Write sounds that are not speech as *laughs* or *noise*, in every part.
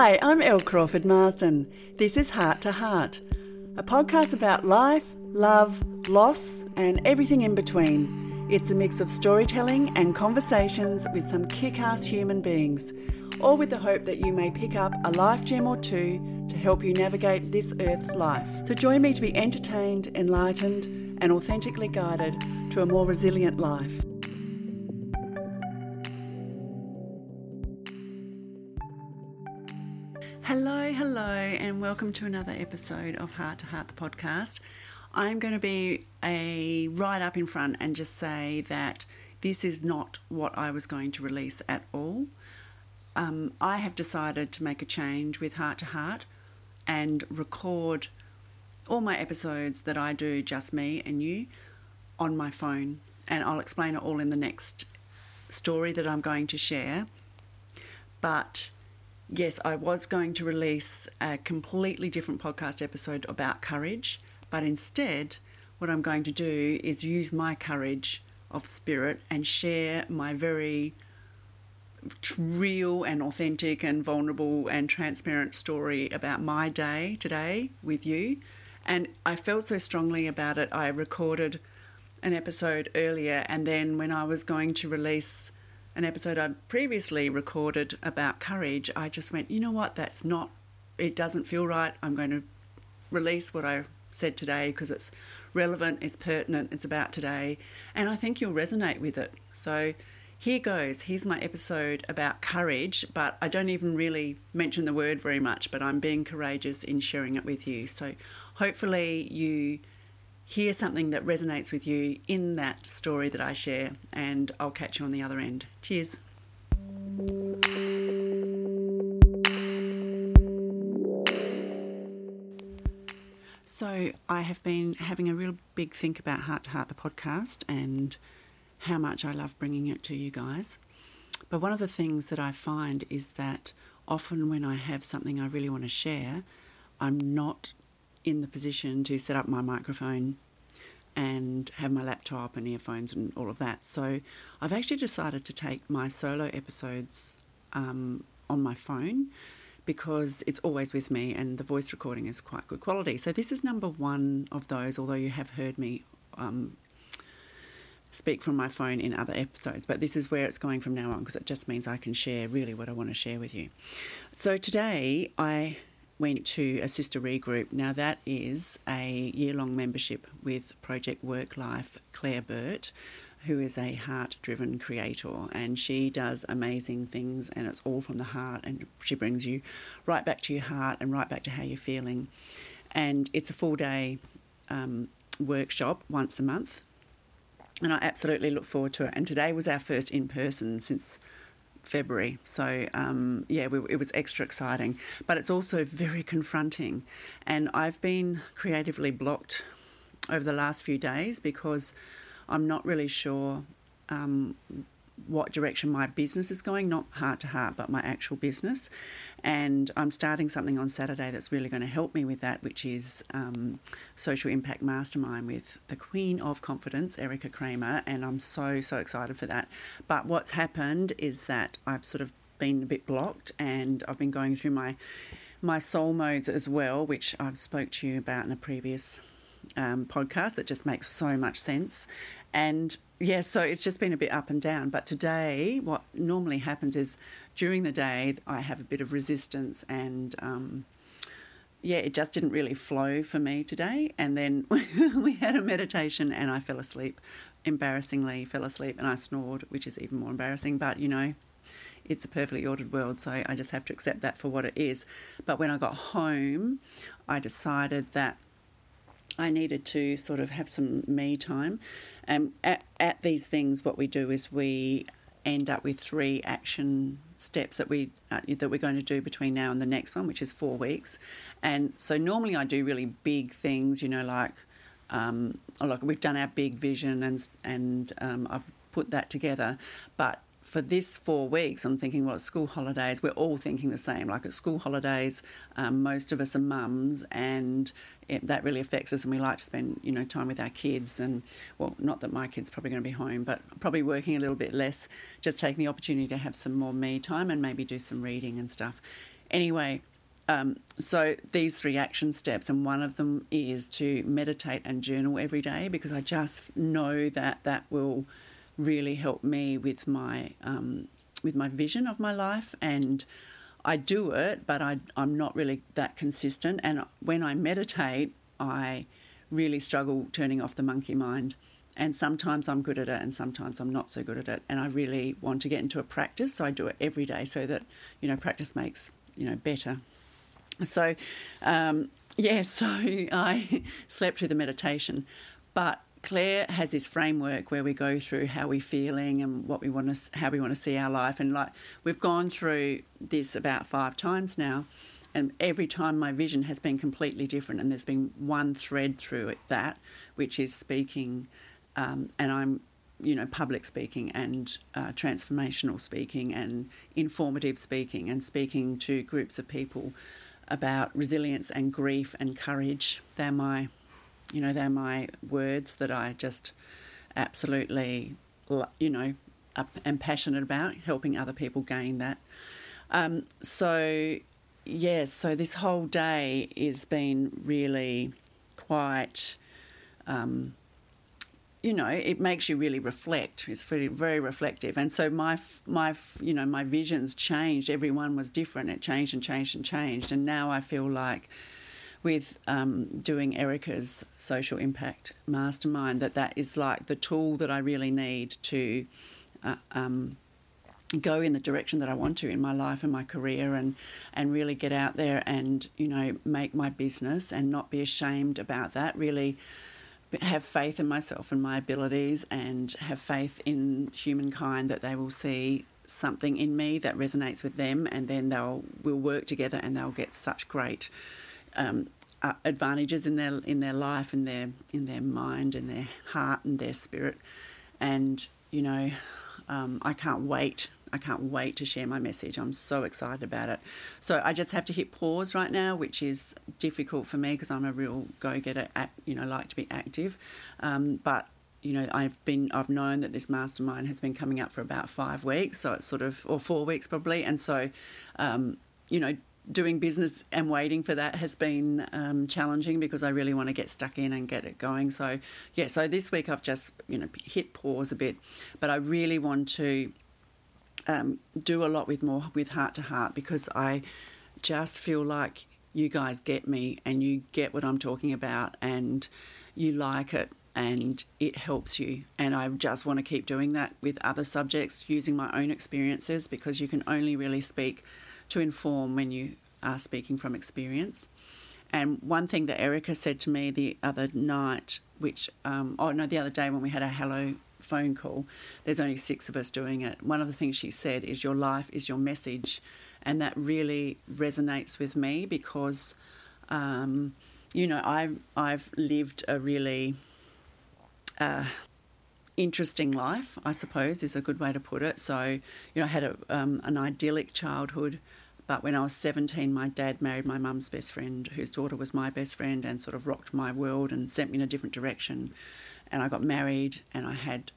Hi, I'm Elle Crawford Marsden. This is Heart to Heart, a podcast about life, love, loss, and everything in between. It's a mix of storytelling and conversations with some kick ass human beings, all with the hope that you may pick up a life gem or two to help you navigate this earth life. So join me to be entertained, enlightened, and authentically guided to a more resilient life. Hello, hello, and welcome to another episode of Heart to Heart, the podcast. I'm going to be a right up in front and just say that this is not what I was going to release at all. Um, I have decided to make a change with Heart to Heart and record all my episodes that I do, just me and you, on my phone. And I'll explain it all in the next story that I'm going to share. But yes, I was going to release a completely different podcast episode about courage, but instead, what I'm going to do is use my courage of spirit and share my very real and authentic and vulnerable and transparent story about my day today with you. And I felt so strongly about it, I recorded an episode earlier, and then when I was going to release an episode I'd previously recorded about courage, I just went, you know what, that's not, it doesn't feel right. I'm going to release what I said today because it's relevant, it's pertinent, it's about today, and I think you'll resonate with it. So here goes. Here's my episode about courage, but I don't even really mention the word very much, but I'm being courageous in sharing it with you. So hopefully you hear something that resonates with you in that story that I share, and I'll catch you on the other end. Cheers. So, I have been having a real big think about Heart to Heart, the podcast, and how much I love bringing it to you guys. But one of the things that I find is that often when I have something I really want to share, I'm not in the position to set up my microphone and have my laptop and earphones and all of that. So I've actually decided to take my solo episodes um, on my phone because it's always with me and the voice recording is quite good quality. So this is number one of those, although you have heard me um, speak from my phone in other episodes, but this is where it's going from now on because it just means I can share really what I want to share with you. So today I went to a sister regroup. Now that is a year-long membership with Project Work Life Claire Burt, who is a heart-driven creator, and she does amazing things, and it's all from the heart, and she brings you right back to your heart and right back to how you're feeling. And it's a full-day um, workshop once a month and I absolutely look forward to it. And today was our first in person since February, so um, yeah, we, it was extra exciting. But it's also very confronting, and I've been creatively blocked over the last few days because I'm not really sure um, what direction my business is going, not heart to heart, but my actual business. And I'm starting something on Saturday that's really going to help me with that, which is um, Social Impact Mastermind with the Queen of Confidence, Erica Kramer. And I'm so, so excited for that. But what's happened is that I've sort of been a bit blocked and I've been going through my my soul modes as well, which I've spoke to you about in a previous um, podcast that just makes so much sense. And yeah, so it's just been a bit up and down. But today, what normally happens is during the day, I have a bit of resistance and. Um, yeah, it just didn't really flow for me today. And then *laughs* we had a meditation and I fell asleep. Embarrassingly, fell asleep and I snored, which is even more embarrassing. But you know, it's a perfectly ordered world, so I just have to accept that for what it is. But when I got home, I decided that I needed to sort of have some me time. And at, at these things, what we do is we end up with three action steps that we uh, that we're going to do between now and the next one, which is four weeks. And so normally I do really big things, you know, like um, like we've done our big vision and and um, I've put that together, but for this four weeks, I'm thinking, well, it's school holidays. We're all thinking the same. Like at school holidays, um, most of us are mums, and it, that really affects us. And we like to spend, you know, time with our kids. And well, not that my kid's probably going to be home, but probably working a little bit less. Just taking the opportunity to have some more me time and maybe do some reading and stuff. anyway, um, so these three action steps, and one of them is to meditate and journal every day because I just know that that will really help me with my um, with my vision of my life and. I do it, but I, I'm not really that consistent. And when I meditate, I really struggle turning off the monkey mind. And sometimes I'm good at it, and sometimes I'm not so good at it. And I really want to get into a practice, so I do it every day, so that you know practice makes you know better. So, um, yeah, *laughs* so I slept through the meditation, but Claire has this framework where we go through how we're feeling and what we want to, how we want to see our life, and like we've gone through this about five times now, and every time my vision has been completely different, and there's been one thread through it that, which is speaking, um, and I'm, you know, public speaking and uh, transformational speaking and informative speaking and speaking to groups of people about resilience and grief and courage. They're my you know, they're my words that I just absolutely, you know, am passionate about, helping other people gain that. Um, so, yes, yeah, so this whole day has been really quite, um, you know, it makes you really reflect. It's very, very reflective. And so my, my, you know, my visions changed. Everyone was different. It changed and changed and changed. And now I feel like with um, doing Erica's social impact mastermind that that is like the tool that I really need to uh, um, go in the direction that I want to in my life and my career and and really get out there and you know make my business and not be ashamed about that. Really have faith in myself and my abilities and have faith in humankind that they will see something in me that resonates with them and then they'll we'll work together and they'll get such great um, uh, advantages in their in their life, in their in their mind, in their heart, and their spirit. And you know, um, I can't wait. I can't wait to share my message. I'm so excited about it. So I just have to hit pause right now, which is difficult for me because I'm a real go-getter. At, you know, like to be active, um, but you know, I've been I've known that this mastermind has been coming up for about five weeks, so it's sort of or four weeks probably, and so um, you know, doing business and waiting for that has been um, challenging because I really want to get stuck in and get it going. So yeah, so this week I've just you know hit pause a bit, but I really want to um, do a lot with more with heart to heart because I just feel like you guys get me and you get what I'm talking about and you like it and it helps you. And I just want to keep doing that with other subjects using my own experiences because you can only really speak to inform when you are speaking from experience. And one thing that Erica said to me the other night, which, um, oh no, the other day when we had a hello phone call, there's only six of us doing it. One of the things she said is, Your life is your message. And that really resonates with me because, um, you know, I've, I've lived a really uh, interesting life, I suppose, is a good way to put it. So, you know, I had a, um, an idyllic childhood but when I was 17, my dad married my mum's best friend, whose daughter was my best friend, and sort of rocked my world and sent me in a different direction. And I got married, and I had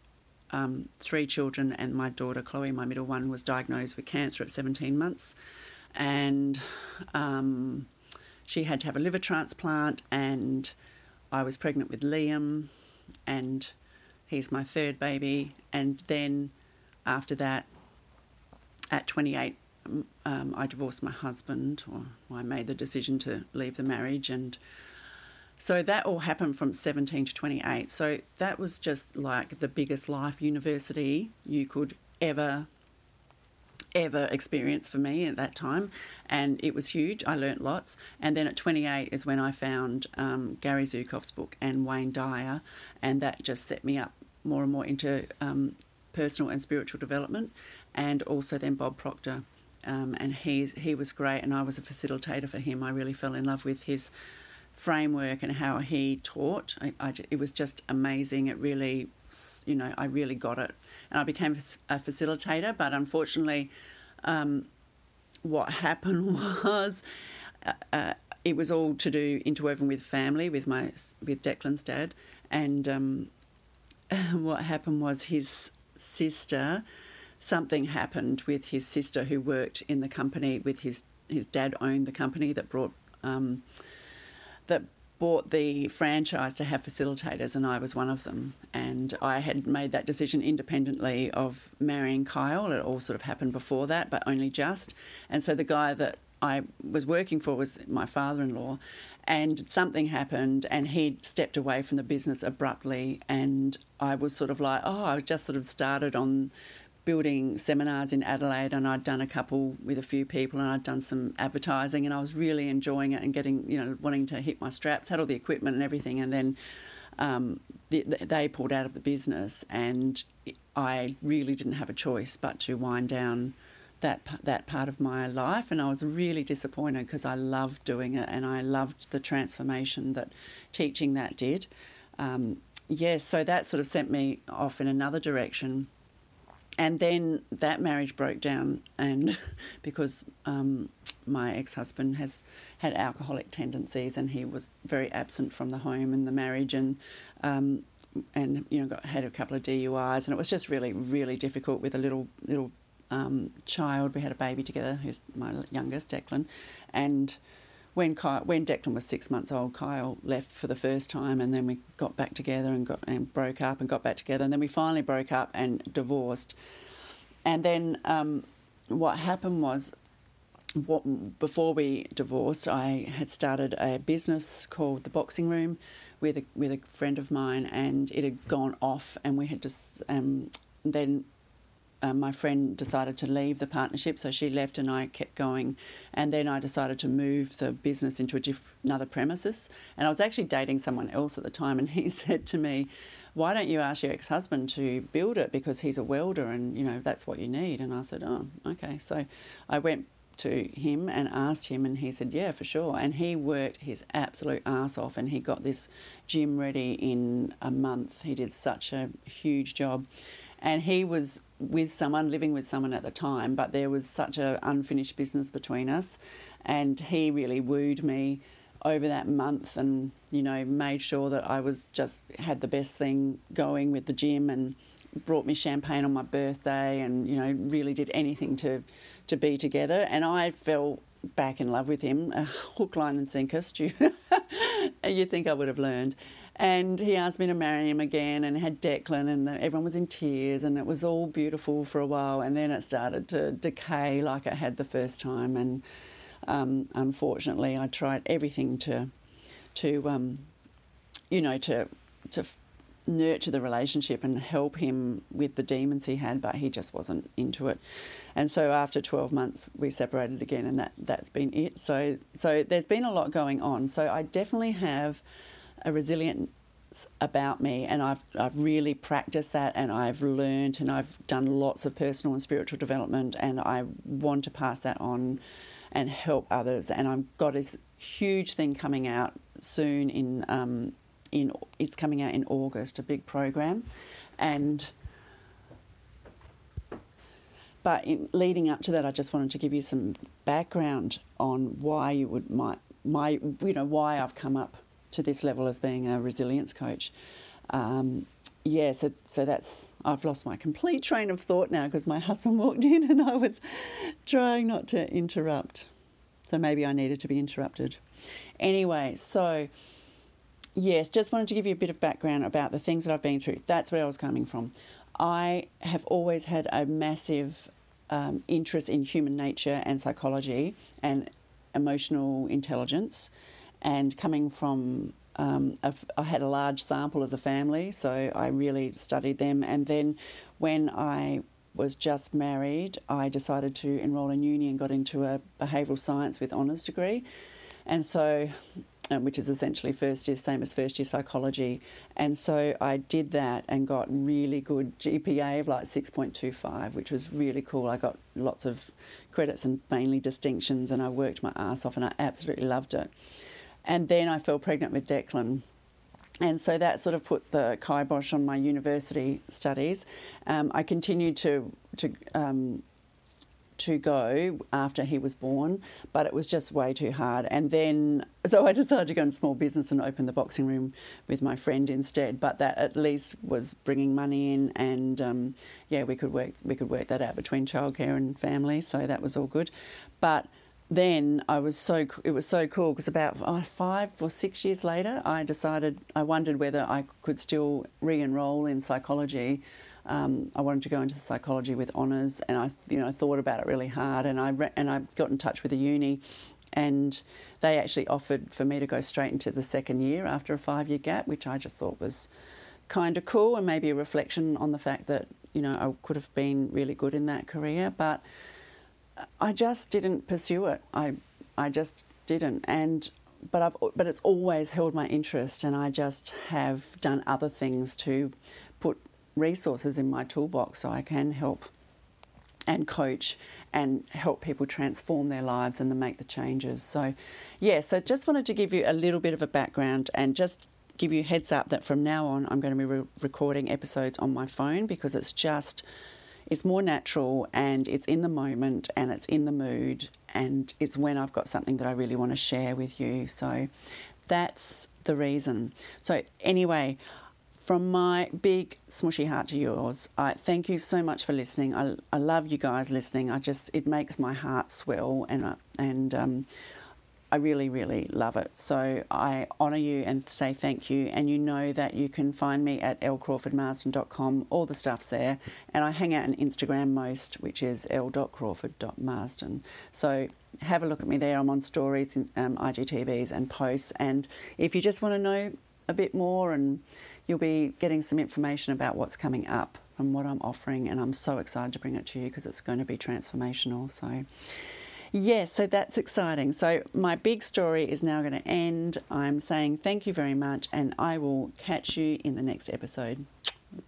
um, three children, and my daughter Chloe, my middle one, was diagnosed with cancer at 17 months, and um, she had to have a liver transplant, and I was pregnant with Liam, and he's my third baby, and then after that, at 28, um, I divorced my husband, or I made the decision to leave the marriage, and so that all happened from 17 to 28. So that was just like the biggest life university you could ever ever experience for me at that time. And it was huge. I learnt lots. And then at 28 is when i found um, gary Zukav's book and wayne dyer. And that just set me up more and more into um, personal and spiritual development and also then bob proctor um, and he he was great, and I was a facilitator for him. I really fell in love with his framework and how he taught. I, I, it was just amazing. It really, you know, I really got it, and I became a facilitator. But unfortunately, um, what happened *laughs* was. Uh, uh, it was all to do interwoven with family, with my with Declan's dad, and um, *laughs* what happened was his sister something happened with his sister who worked in the company with his his dad owned the company that brought um, that bought the franchise to have facilitators, and I was one of them. And I had made that decision independently of marrying Kyle. It all sort of happened before that, but only just. And so the guy that I was working for was my father in law, and something happened, and he stepped away from the business abruptly. And I was sort of like, oh, I just sort of started on building seminars in Adelaide, and I'd done a couple with a few people, and I'd done some advertising, and I was really enjoying it and getting, you know, wanting to hit my straps, had all the equipment and everything, and then um, the, they pulled out of the business, and I really didn't have a choice but to wind down that that part of my life, and I was really disappointed because I loved doing it, and I loved the transformation that teaching that did. Um, yes, so that sort of sent me off in another direction and then that marriage broke down, and *laughs* because um, my ex husband has had alcoholic tendencies, and he was very absent from the home and the marriage, and um, and you know got had a couple of DUIs, and it was just really really difficult with a little little um, child. We had a baby together, who's my youngest, Declan, and when Kyle, when Declan was six months old, Kyle left for the first time, and then we got back together and got and broke up and got back together, and then we finally broke up and divorced. And then um, what happened was, what, before we divorced, I had started a business called the Boxing Room with a with a friend of mine, and it had gone off, and we had just um, then um, my friend decided to leave the partnership, so she left and I kept going. And then I decided to move the business into diff- another premises. And I was actually dating someone else at the time, and *laughs* he said to me, "Why don't you ask your ex-husband to build it because he's a welder, and you know that's what you need." And I said, "Oh, okay." So I went to him and asked him, and he said, Yeah, for sure. And he worked his absolute ass off, and he got this gym ready in a month. He did such a huge job and he was with someone, living with someone at the time, but there was such an unfinished business between us, and he really wooed me over that month and you know made sure that I was just had the best thing going with the gym and brought me champagne on my birthday and you know really did anything to to be together. And I fell back in love with him a hook line and sinker Stu. *laughs* You think I would have learned and he asked me to marry him again and had Declan, and everyone was in tears, and it was all beautiful for a while. And then it started to decay like it had the first time. And um, unfortunately, I tried everything to, to um, you know, to, to nurture the relationship and help him with the demons he had, but he just wasn't into it. And so after 12 months, we separated again, and that, that's been it. So, so there's been a lot going on. So I definitely have a resilience about me and I've, I've really practiced that and I've learned and I've done lots of personal and spiritual development and I want to pass that on and help others. And I've got this huge thing coming out soon in um, in it's coming out in August a big program. And but in, leading up to that I just wanted to give you some background on why you would might my you know why I've come up to this level as being a resilience coach. Um, yeah, so, so that's, I've lost my complete train of thought now because my husband *laughs* walked in and I was trying not to interrupt. So maybe I needed to be interrupted. Anyway, so yes, just wanted to give you a bit of background about the things that I've been through. That's where I was coming from. I have always had a massive um, interest in human nature and psychology and emotional intelligence and coming from um, I had a large sample as a family, so I really studied them. And then when I was just married, I decided to enrol in uni and got into a behavioural science with honours degree. And so, um, which is essentially first year, same as first year psychology. And so I did that and got really good GPA of like 6.25, which was really cool. I got lots of credits and mainly distinctions, and I worked my ass off, and I absolutely loved it. And then I fell pregnant with Declan. And so that sort of put the kibosh on my university studies. Um, I continued to to um, to go after he was born, but it was just way too hard. And then, so I decided to go into small business and open the boxing room with my friend instead. But that at least was bringing money in, and um, yeah, we could work we could work that out between childcare and family. So that was all good. But then I was so it was so cool because about oh, five or six years later, I decided I wondered whether I could still re-enroll in psychology. Um, I wanted to go into psychology with honours, and I you know thought about it really hard, and I re- and I got in touch with the uni, and they actually offered for me to go straight into the second year after a five-year gap, which I just thought was kind of cool and maybe a reflection on the fact that you know I could have been really good in that career, but I just didn't pursue it. I I just didn't, and but I've but it's always held my interest, and I just have done other things to put resources in my toolbox so I can help and coach and help people transform their lives and then make the changes. So, yeah, so just wanted to give you a little bit of a background and just give you heads up that from now on I'm going to be re- recording episodes on my phone because it's just it's more natural and it's in the moment and it's in the mood and it's when I've got something that I really want to share with you. So that's the reason. So anyway, from my big smushy heart to yours, I thank you so much for listening. I, I love you guys listening. I just it makes my heart swell and uh, and um, I really, really love it. So I honour you and say thank you. And you know that you can find me at ellecrawfordmarsden.com. All the stuff's there. And I hang out on Instagram most, which is l.crawford.marsden. So have a look at me there. I'm on stories, um, IGTVs, and posts. And if you just want to know a bit more, and you'll be getting some information about what's coming up and what I'm offering. And I'm so excited to bring it to you because it's going to be transformational. So. Yes, so that's exciting. So my big story is now going to end. I'm saying thank you very much, and I will catch you in the next episode.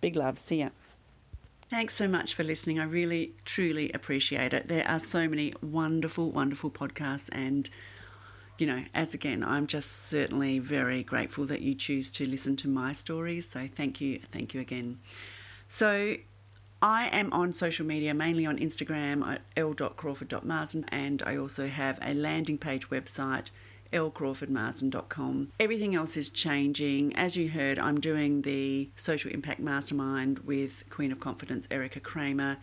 Big love. See ya. Thanks so much for listening. I really, truly appreciate it. There are so many wonderful, wonderful podcasts, and you know, as again, I'm just certainly very grateful that you choose to listen to my stories. So thank you, thank you again. So I am on social media, mainly on Instagram at l.crawford.marsden, and I also have a landing page website, ellecrawfordmarsden.com. Everything else is changing. As you heard, I'm doing the Social Impact Mastermind with Queen of Confidence, Erica Kramer.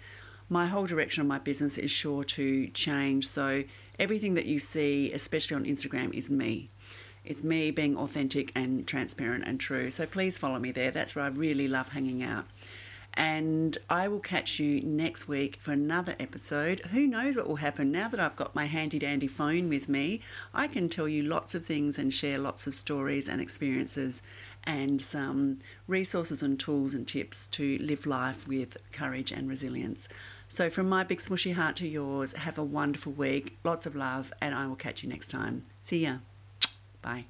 My whole direction of my business is sure to change, so everything that you see, especially on Instagram, is me. It's me being authentic and transparent and true. So please follow me there. That's where I really love hanging out. And I will catch you next week for another episode. Who knows what will happen now that I've got my handy dandy phone with me? I can tell you lots of things and share lots of stories and experiences and some resources and tools and tips to live life with courage and resilience. So, from my big smushy heart to yours, have a wonderful week, lots of love, and I will catch you next time. See ya. Bye.